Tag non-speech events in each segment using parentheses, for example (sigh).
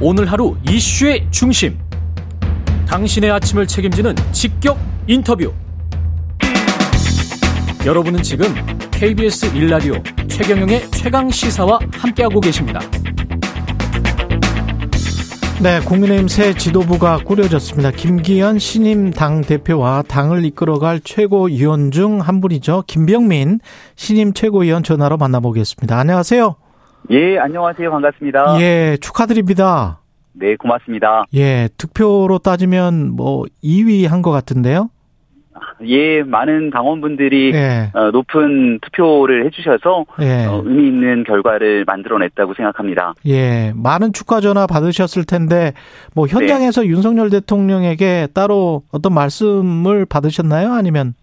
오늘 하루 이슈의 중심. 당신의 아침을 책임지는 직격 인터뷰. 여러분은 지금 KBS 1라디오 최경영의 최강 시사와 함께하고 계십니다. 네, 국민의힘 새 지도부가 꾸려졌습니다. 김기현 신임 당 대표와 당을 이끌어갈 최고위원 중 한 분이죠. 김병민 신임 최고위원 전화로 만나보겠습니다. 안녕하세요. 예, 안녕하세요. 반갑습니다. 예, 축하드립니다. 네, 고맙습니다. 예, 득표로 따지면 뭐 2위 한 것 같은데요. 예, 많은 당원분들이 예. 어, 높은 투표를 해주셔서 예. 어, 의미 있는 결과를 만들어냈다고 생각합니다. 예, 많은 축하 전화 받으셨을 텐데 뭐 현장에서 네. 윤석열 대통령에게 따로 어떤 말씀을 받으셨나요? 아니면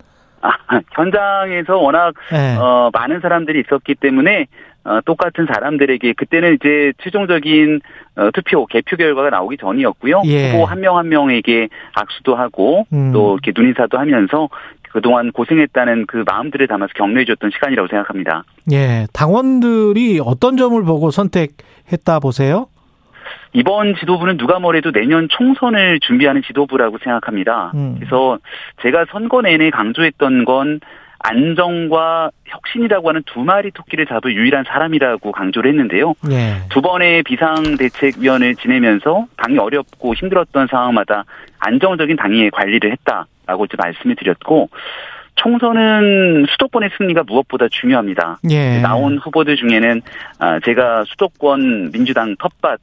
아, 현장에서 워낙 예. 어, 많은 사람들이 있었기 때문에 어, 똑같은 사람들에게 그때는 이제 최종적인 어, 투표 개표 결과가 나오기 전이었고요. 예. 후보 한 명 한 명에게 악수도 하고 음. 또 이렇게 눈인사도 하면서 그동안 고생했다는 그 마음들을 담아서 격려해 줬던 시간이라고 생각합니다. 예, 당원들이 어떤 점을 보고 선택했다 보세요? 이번 지도부는 누가 뭐래도 내년 총선을 준비하는 지도부라고 생각합니다. 음. 그래서 제가 선거 내내 강조했던 건 안정과 혁신이라고 하는 두 마리 토끼를 잡을 유일한 사람이라고 강조를 했는데요. 예. 두 번의 비상대책위원을 지내면서 당이 어렵고 힘들었던 상황마다 안정적인 당의 관리를 했다라고 이제 말씀을 드렸고 총선은 수도권의 승리가 무엇보다 중요합니다. 예. 나온 후보들 중에는 아, 제가 수도권 민주당 텃밭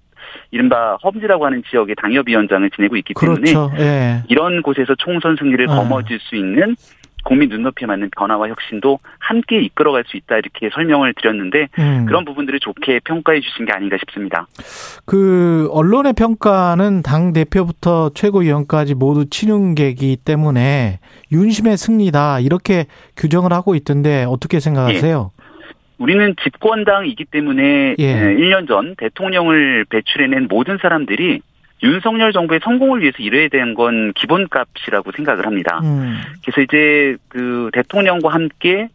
이른바 험지라고 하는 지역의 당협위원장을 지내고 있기 때문에 그렇죠. 예. 이런 곳에서 총선 승리를 아. 거머쥘 수 있는 국민 눈높이에 맞는 변화와 혁신도 함께 이끌어갈 수 있다 이렇게 설명을 드렸는데 음. 그런 부분들을 좋게 평가해 주신 게 아닌가 싶습니다. 그 언론의 평가는 당 대표부터 최고위원까지 모두 친윤계이기 때문에 윤심의 승리다 이렇게 규정을 하고 있던데 어떻게 생각하세요? 우리는 집권당이기 때문에 예. 1년 전 대통령을 배출해낸 모든 사람들이 윤석열 정부의 성공을 위해서 일해야 되는 건 기본값이라고 생각을 합니다. 음. 그래서 이제 그 대통령과 함께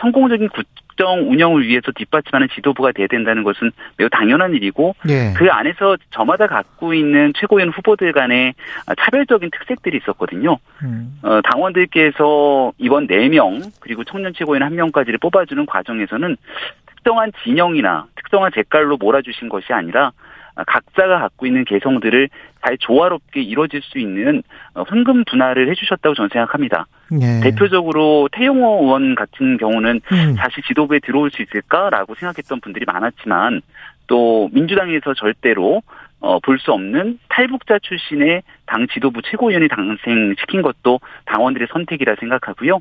성공적인 국정 운영을 위해서 뒷받침하는 지도부가 돼야 된다는 것은 매우 당연한 일이고 예. 그 안에서 저마다 갖고 있는 최고위원 후보들 간의 차별적인 특색들이 있었거든요. 음. 어, 당원들께서 이번 4명 그리고 청년 최고위원 1명까지를 뽑아주는 과정에서는 특정한 진영이나 특정한 색깔로 몰아주신 것이 아니라 아, 각자가 갖고 있는 개성들을 잘 조화롭게 이루어질 수 있는 어, 황금 분할을 해주셨다고 저는 생각합니다. 예. 대표적으로 태용호 의원 같은 경우는 음. 다시 지도부에 들어올 수 있을까라고 생각했던 분들이 많았지만 또 민주당에서 절대로 어, 볼 수 없는 탈북자 출신의 당 지도부 최고위원이 당생시킨 것도 당원들의 선택이라 생각하고요.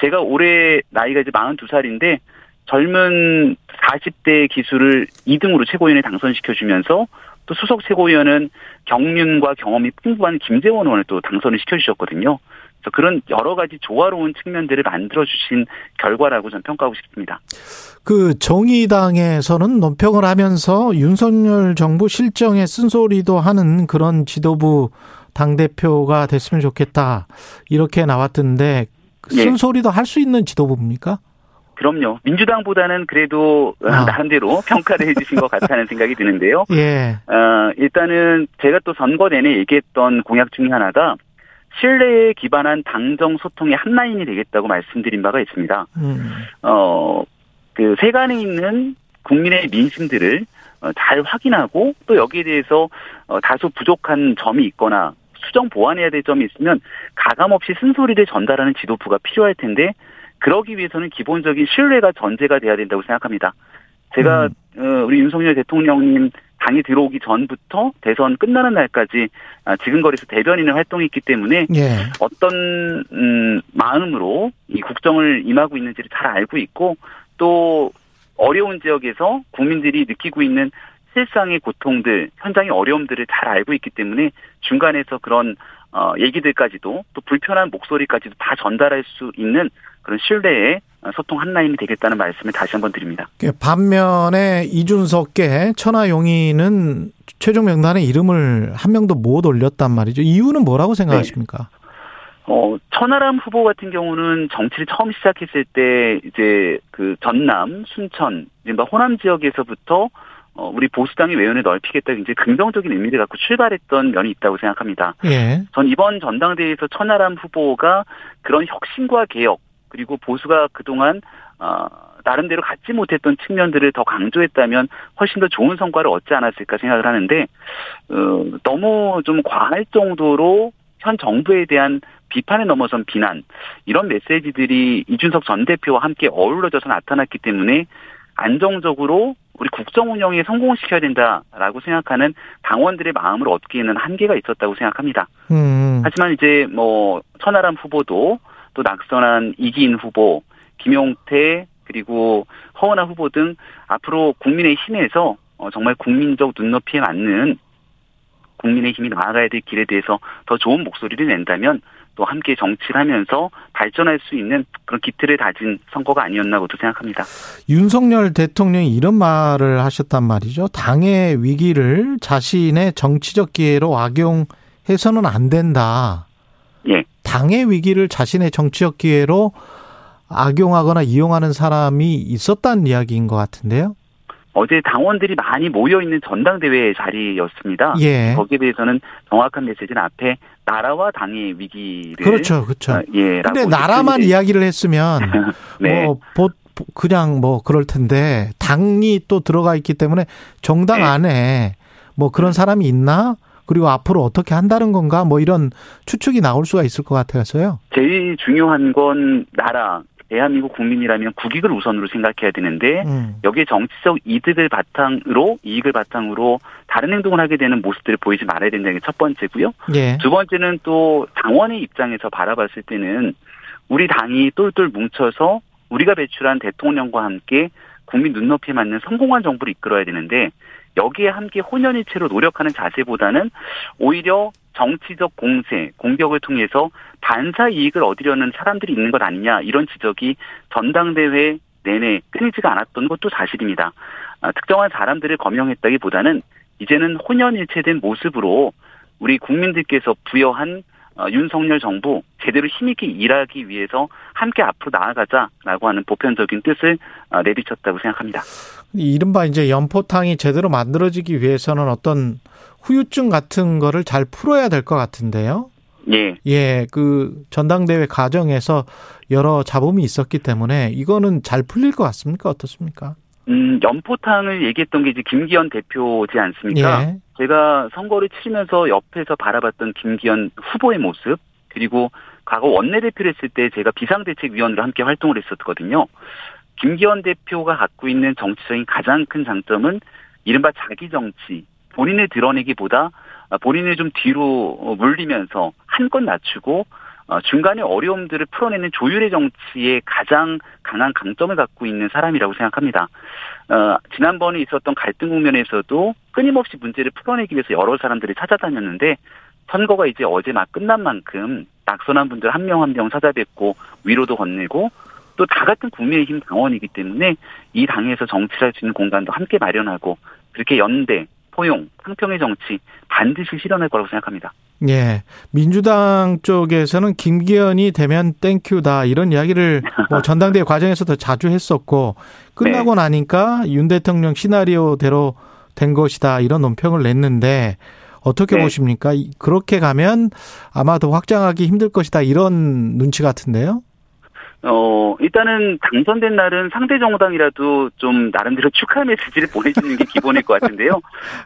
제가 올해 나이가 이제 42살인데 젊은 40대 기수를 2등으로 최고위원에 당선시켜주면서 또 수석 최고위원은 경륜과 경험이 풍부한 김재원 의원을 또 당선을 시켜주셨거든요. 그래서 그런 여러 가지 조화로운 측면들을 만들어주신 결과라고 저는 평가하고 싶습니다. 그 정의당에서는 논평을 하면서 윤석열 정부 실정에 쓴소리도 하는 그런 지도부 당 대표가 됐으면 좋겠다 이렇게 나왔던데 예. 쓴소리도 할수 있는 지도부입니까? 그럼요. 민주당보다는 그래도 아. 나름대로 평가를 해주신 것 같다는 생각이 드는데요. (laughs) 예. 어, 일단은 제가 또 선거 내내 얘기했던 공약 중에 하나가 신뢰에 기반한 당정 소통의 한 라인이 되겠다고 말씀드린 바가 있습니다. 음. 어, 그 세간에 있는 국민의 민심들을 어, 잘 확인하고 또 여기에 대해서 어, 다소 부족한 점이 있거나 수정 보완해야 될 점이 있으면 가감 없이 쓴소리를 전달하는 지도부가 필요할 텐데 그러기 위해서는 기본적인 신뢰가 전제가 돼야 된다고 생각합니다. 제가 어, 우리 윤석열 대통령님 당이 들어오기 전부터 대선 끝나는 날까지 아, 지금 거리에서 대변인을 활동했기 때문에 예. 어떤 음, 마음으로 이 국정을 임하고 있는지를 잘 알고 있고 또 어려운 지역에서 국민들이 느끼고 있는 실상의 고통들, 현장의 어려움들을 잘 알고 있기 때문에 중간에서 그런 어, 얘기들까지도 또 불편한 목소리까지도 다 전달할 수 있는 그런 신뢰의 소통 한 라인이 되겠다는 말씀을 다시 한번 드립니다. 그 반면에 이준석계 천하용인은 최종 명단에 이름을 한 명도 못 올렸단 말이죠. 이유는 뭐라고 생각하십니까? 어, 천하람 후보 같은 경우는 정치를 처음 시작했을 때 이제 그 전남, 순천, 이른바 호남 지역에서부터 어, 우리 보수당의 외연을 넓히겠다 굉장히 긍정적인 의미를 갖고 출발했던 면이 있다고 생각합니다. 예. 전 이번 전당대회에서 천하람 후보가 그런 혁신과 개혁 그리고 보수가 그동안 어, 나름대로 갖지 못했던 측면들을 더 강조했다면 훨씬 더 좋은 성과를 얻지 않았을까 생각을 하는데 어, 너무 좀 과할 정도로 현 정부에 대한 비판에 넘어선 비난 이런 메시지들이 이준석 전 대표와 함께 어우러져서 나타났기 때문에 안정적으로 우리 국정 운영에 성공시켜야 된다라고 생각하는 당원들의 마음을 얻기에는 한계가 있었다고 생각합니다. 음. 하지만 이제 뭐 천하람 후보도 또 낙선한 이기인 후보, 김용태 그리고 허은하 후보 등 앞으로 국민의 힘에서 어, 정말 국민적 눈높이에 맞는 국민의 힘이 나아가야 될 길에 대해서 더 좋은 목소리를 낸다면 또 함께 정치를 하면서 발전할 수 있는 그런 기틀을 다진 선거가 아니었나고도 생각합니다. 윤석열 대통령이 이런 말을 하셨단 말이죠. 당의 위기를 자신의 정치적 기회로 악용해서는 안 된다. 예. 당의 위기를 자신의 정치적 기회로 악용하거나 이용하는 사람이 있었다는 이야기인 것 같은데요. 어제 당원들이 많이 모여 있는 전당대회 자리였습니다. 예. 거기에 대해서는 정확한 메시지는 앞에 나라와 당의 위기를 그렇죠, 그렇죠. 어, 예. 근데 나라만 이야기를 했으면 (laughs) 네. 뭐 보, 그냥 뭐 그럴 텐데 당이 또 들어가 있기 때문에 정당 네. 안에 뭐 그런 사람이 있나? 그리고 앞으로 어떻게 한다는 건가? 뭐 이런 추측이 나올 수가 있을 것 같아서요. 제일 중요한 건 나라, 대한민국 국민이라면 국익을 우선으로 생각해야 되는데 음. 여기에 정치적 이득을 바탕으로 이익을 바탕으로 다른 행동을 하게 되는 모습들을 보이지 말아야 된다는 게 첫 번째고요. 예. 두 번째는 또 당원의 입장에서 바라봤을 때는 우리 당이 똘똘 뭉쳐서 우리가 배출한 대통령과 함께 국민 눈높이에 맞는 성공한 정부를 이끌어야 되는데 여기에 함께 혼연일체로 노력하는 자세보다는 오히려 정치적 공세, 공격을 통해서 반사 이익을 얻으려는 사람들이 있는 것 아니냐 이런 지적이 전당대회 내내 끊이지가 않았던 것도 사실입니다. 아, 특정한 사람들을 거명했다기보다는 이제는 혼연일체된 모습으로 우리 국민들께서 부여한 어, 윤석열 정부 제대로 힘있게 일하기 위해서 함께 앞으로 나아가자라고 하는 보편적인 뜻을 어, 내비쳤다고 생각합니다. 이른바 이제 연포탕이 제대로 만들어지기 위해서는 어떤 후유증 같은 거를 잘 풀어야 될 것 같은데요. 예, 예, 그 전당대회 과정에서 여러 잡음이 있었기 때문에 이거는 잘 풀릴 것 같습니까? 어떻습니까? 음, 연포탕을 얘기했던 게 이제 김기현 대표지 않습니까? 예. 제가 선거를 치르면서 옆에서 바라봤던 김기현 후보의 모습 그리고 과거 원내대표를 했을 때 제가 비상대책위원으로 함께 활동을 했었거든요. 김기현 대표가 갖고 있는 정치적인 가장 큰 장점은 이른바 자기 정치, 본인을 드러내기보다 본인을 좀 뒤로 물리면서 한껏 낮추고 어, 중간에 어려움들을 풀어내는 조율의 정치에 가장 강한 강점을 갖고 있는 사람이라고 생각합니다. 어, 지난번에 있었던 갈등 국면에서도 끊임없이 문제를 풀어내기 위해서 여러 사람들이 찾아다녔는데 선거가 이제 어제 막 끝난 만큼 낙선한 분들 한 명 한명 찾아뵙고 위로도 건네고 또 다 같은 국민의힘 당원이기 때문에 이 당에서 정치를 할 수 있는 공간도 함께 마련하고 그렇게 연대, 포용, 상평의 정치 반드시 실현할 거라고 생각합니다. 예. 민주당 쪽에서는 김기현이 되면 땡큐다 이런 이야기를 뭐 (laughs) 전당대회 과정에서도 자주 했었고 끝나고 네. 나니까 윤 대통령 시나리오대로 된 것이다 이런 논평을 냈는데 어떻게 네. 보십니까? 이- 그렇게 가면 아마 더 확장하기 힘들 것이다 이런 눈치 같은데요. 어, 일단은 당선된 날은 상대 정당이라도 좀 나름대로 축하 메시지를 (laughs) 보내주는 게 기본일 것 같은데요.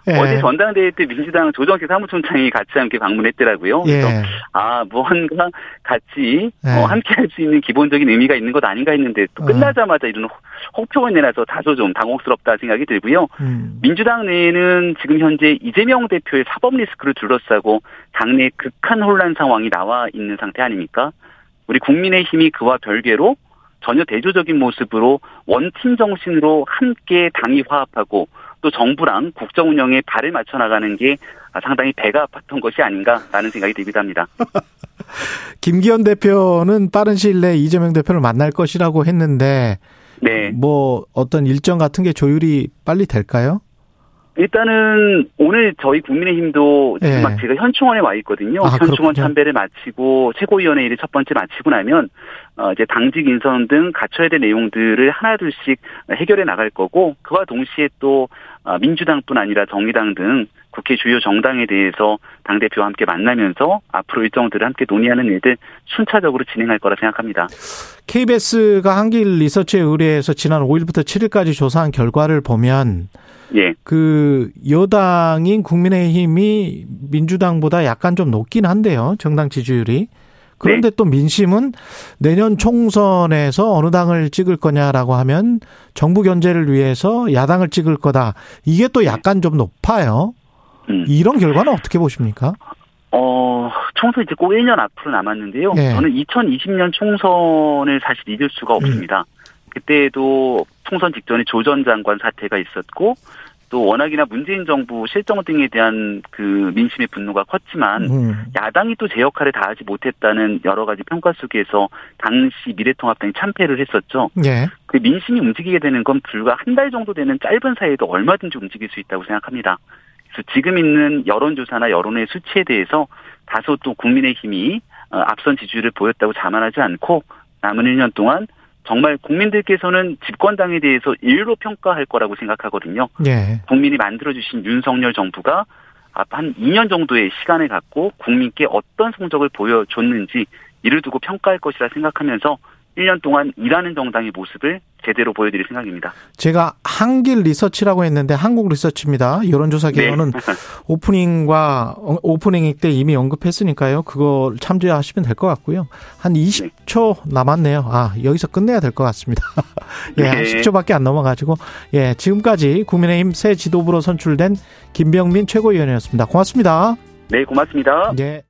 예. 어제 전당대회 때 민주당 조정식 사무총장이 같이 함께 방문했더라고요. 그래서 예. 아, 무언가 같이 네. 어, 함께 할 수 있는 기본적인 의미가 있는 것 아닌가 했는데 또 어. 끝나자마자 이런 혹평을 내놔서 다소 좀 당혹스럽다 생각이 들고요. 음. 민주당 내에는 지금 현재 이재명 대표의 사법 리스크를 둘러싸고 당내 극한 혼란 상황이 나와 있는 상태 아닙니까? 우리 국민의힘이 그와 별개로 전혀 대조적인 모습으로 원팀 정신으로 함께 당이 화합하고 또 정부랑 국정 운영에 발을 맞춰 나가는 게 상당히 배가 아팠던 것이 아닌가라는 생각이 들기도 합니다. (laughs) 김기현 대표는 빠른 시일 내에 이재명 대표를 만날 것이라고 했는데 네. 뭐 어떤 일정 같은 게 조율이 빨리 될까요? 일단은 오늘 저희 국민의힘도 지금 예. 막 제가 현충원에 와 있거든요. 아, 현충원 그렇군요. 참배를 마치고 최고위원회 일을 첫 번째 마치고 나면 어 이제 당직 인선 등 갖춰야 될 내용들을 하나둘씩 해결해 나갈 거고 그와 동시에 또 어, 민주당뿐 아니라 정의당 등 국회 주요 정당에 대해서 당 대표와 함께 만나면서 앞으로 일정들을 함께 논의하는 일들 순차적으로 진행할 거라 생각합니다. KBS가 한길 리서치에 의뢰해서 지난 5일부터 7일까지 조사한 결과를 보면 예, 그 여당인 국민의힘이 민주당보다 약간 좀 높긴 한데요. 정당 지지율이. 그런데 또 민심은 내년 총선에서 어느 당을 찍을 거냐라고 하면 정부 견제를 위해서 야당을 찍을 거다. 이게 또 약간 좀 높아요. 음. 이런 결과는 어떻게 보십니까? 어, 총선 이제 꼭 1년 앞으로 남았는데요. 예. 저는 2020년 총선을 사실 잊을 수가 없습니다. 그때도 총선 직전에 조 전 장관 사태가 있었고, 또 워낙이나 문재인 정부 실정 등에 대한 그 민심의 분노가 컸지만, 음. 야당이 또 제 역할을 다하지 못했다는 여러 가지 평가 속에서 당시 미래통합당이 참패를 했었죠. 예. 그 민심이 움직이게 되는 건 불과 한 달 정도 되는 짧은 사이에도 얼마든지 움직일 수 있다고 생각합니다. 그래서 지금 있는 여론조사나 여론의 수치에 대해서 다소 또 국민의힘이 어, 앞선 지지율을 보였다고 자만하지 않고 남은 1년 동안 정말 국민들께서는 집권당에 대해서 일로 평가할 거라고 생각하거든요. 예. 국민이 만들어주신 윤석열 정부가 앞한 2년 정도의 시간을 갖고 국민께 어떤 성적을 보여줬는지 이를 두고 평가할 것이라 생각하면서 1년 동안 일하는 정당의 모습을 제대로 보여드릴 생각입니다. 제가 한길 리서치라고 했는데 한국 리서치입니다. 여론조사 네. 개요는 (laughs) 오프닝과 어, 오프닝 때 이미 언급했으니까요. 그걸 참조하시면 될 것 같고요. 한 20초 남았네요. 아, 여기서 끝내야 될 것 같습니다. (laughs) 예, 한 네. 10초밖에 안 넘어가지고. 예, 지금까지 국민의힘 새 지도부로 선출된 김병민 최고위원이었습니다. 고맙습니다. 네, 고맙습니다. 예.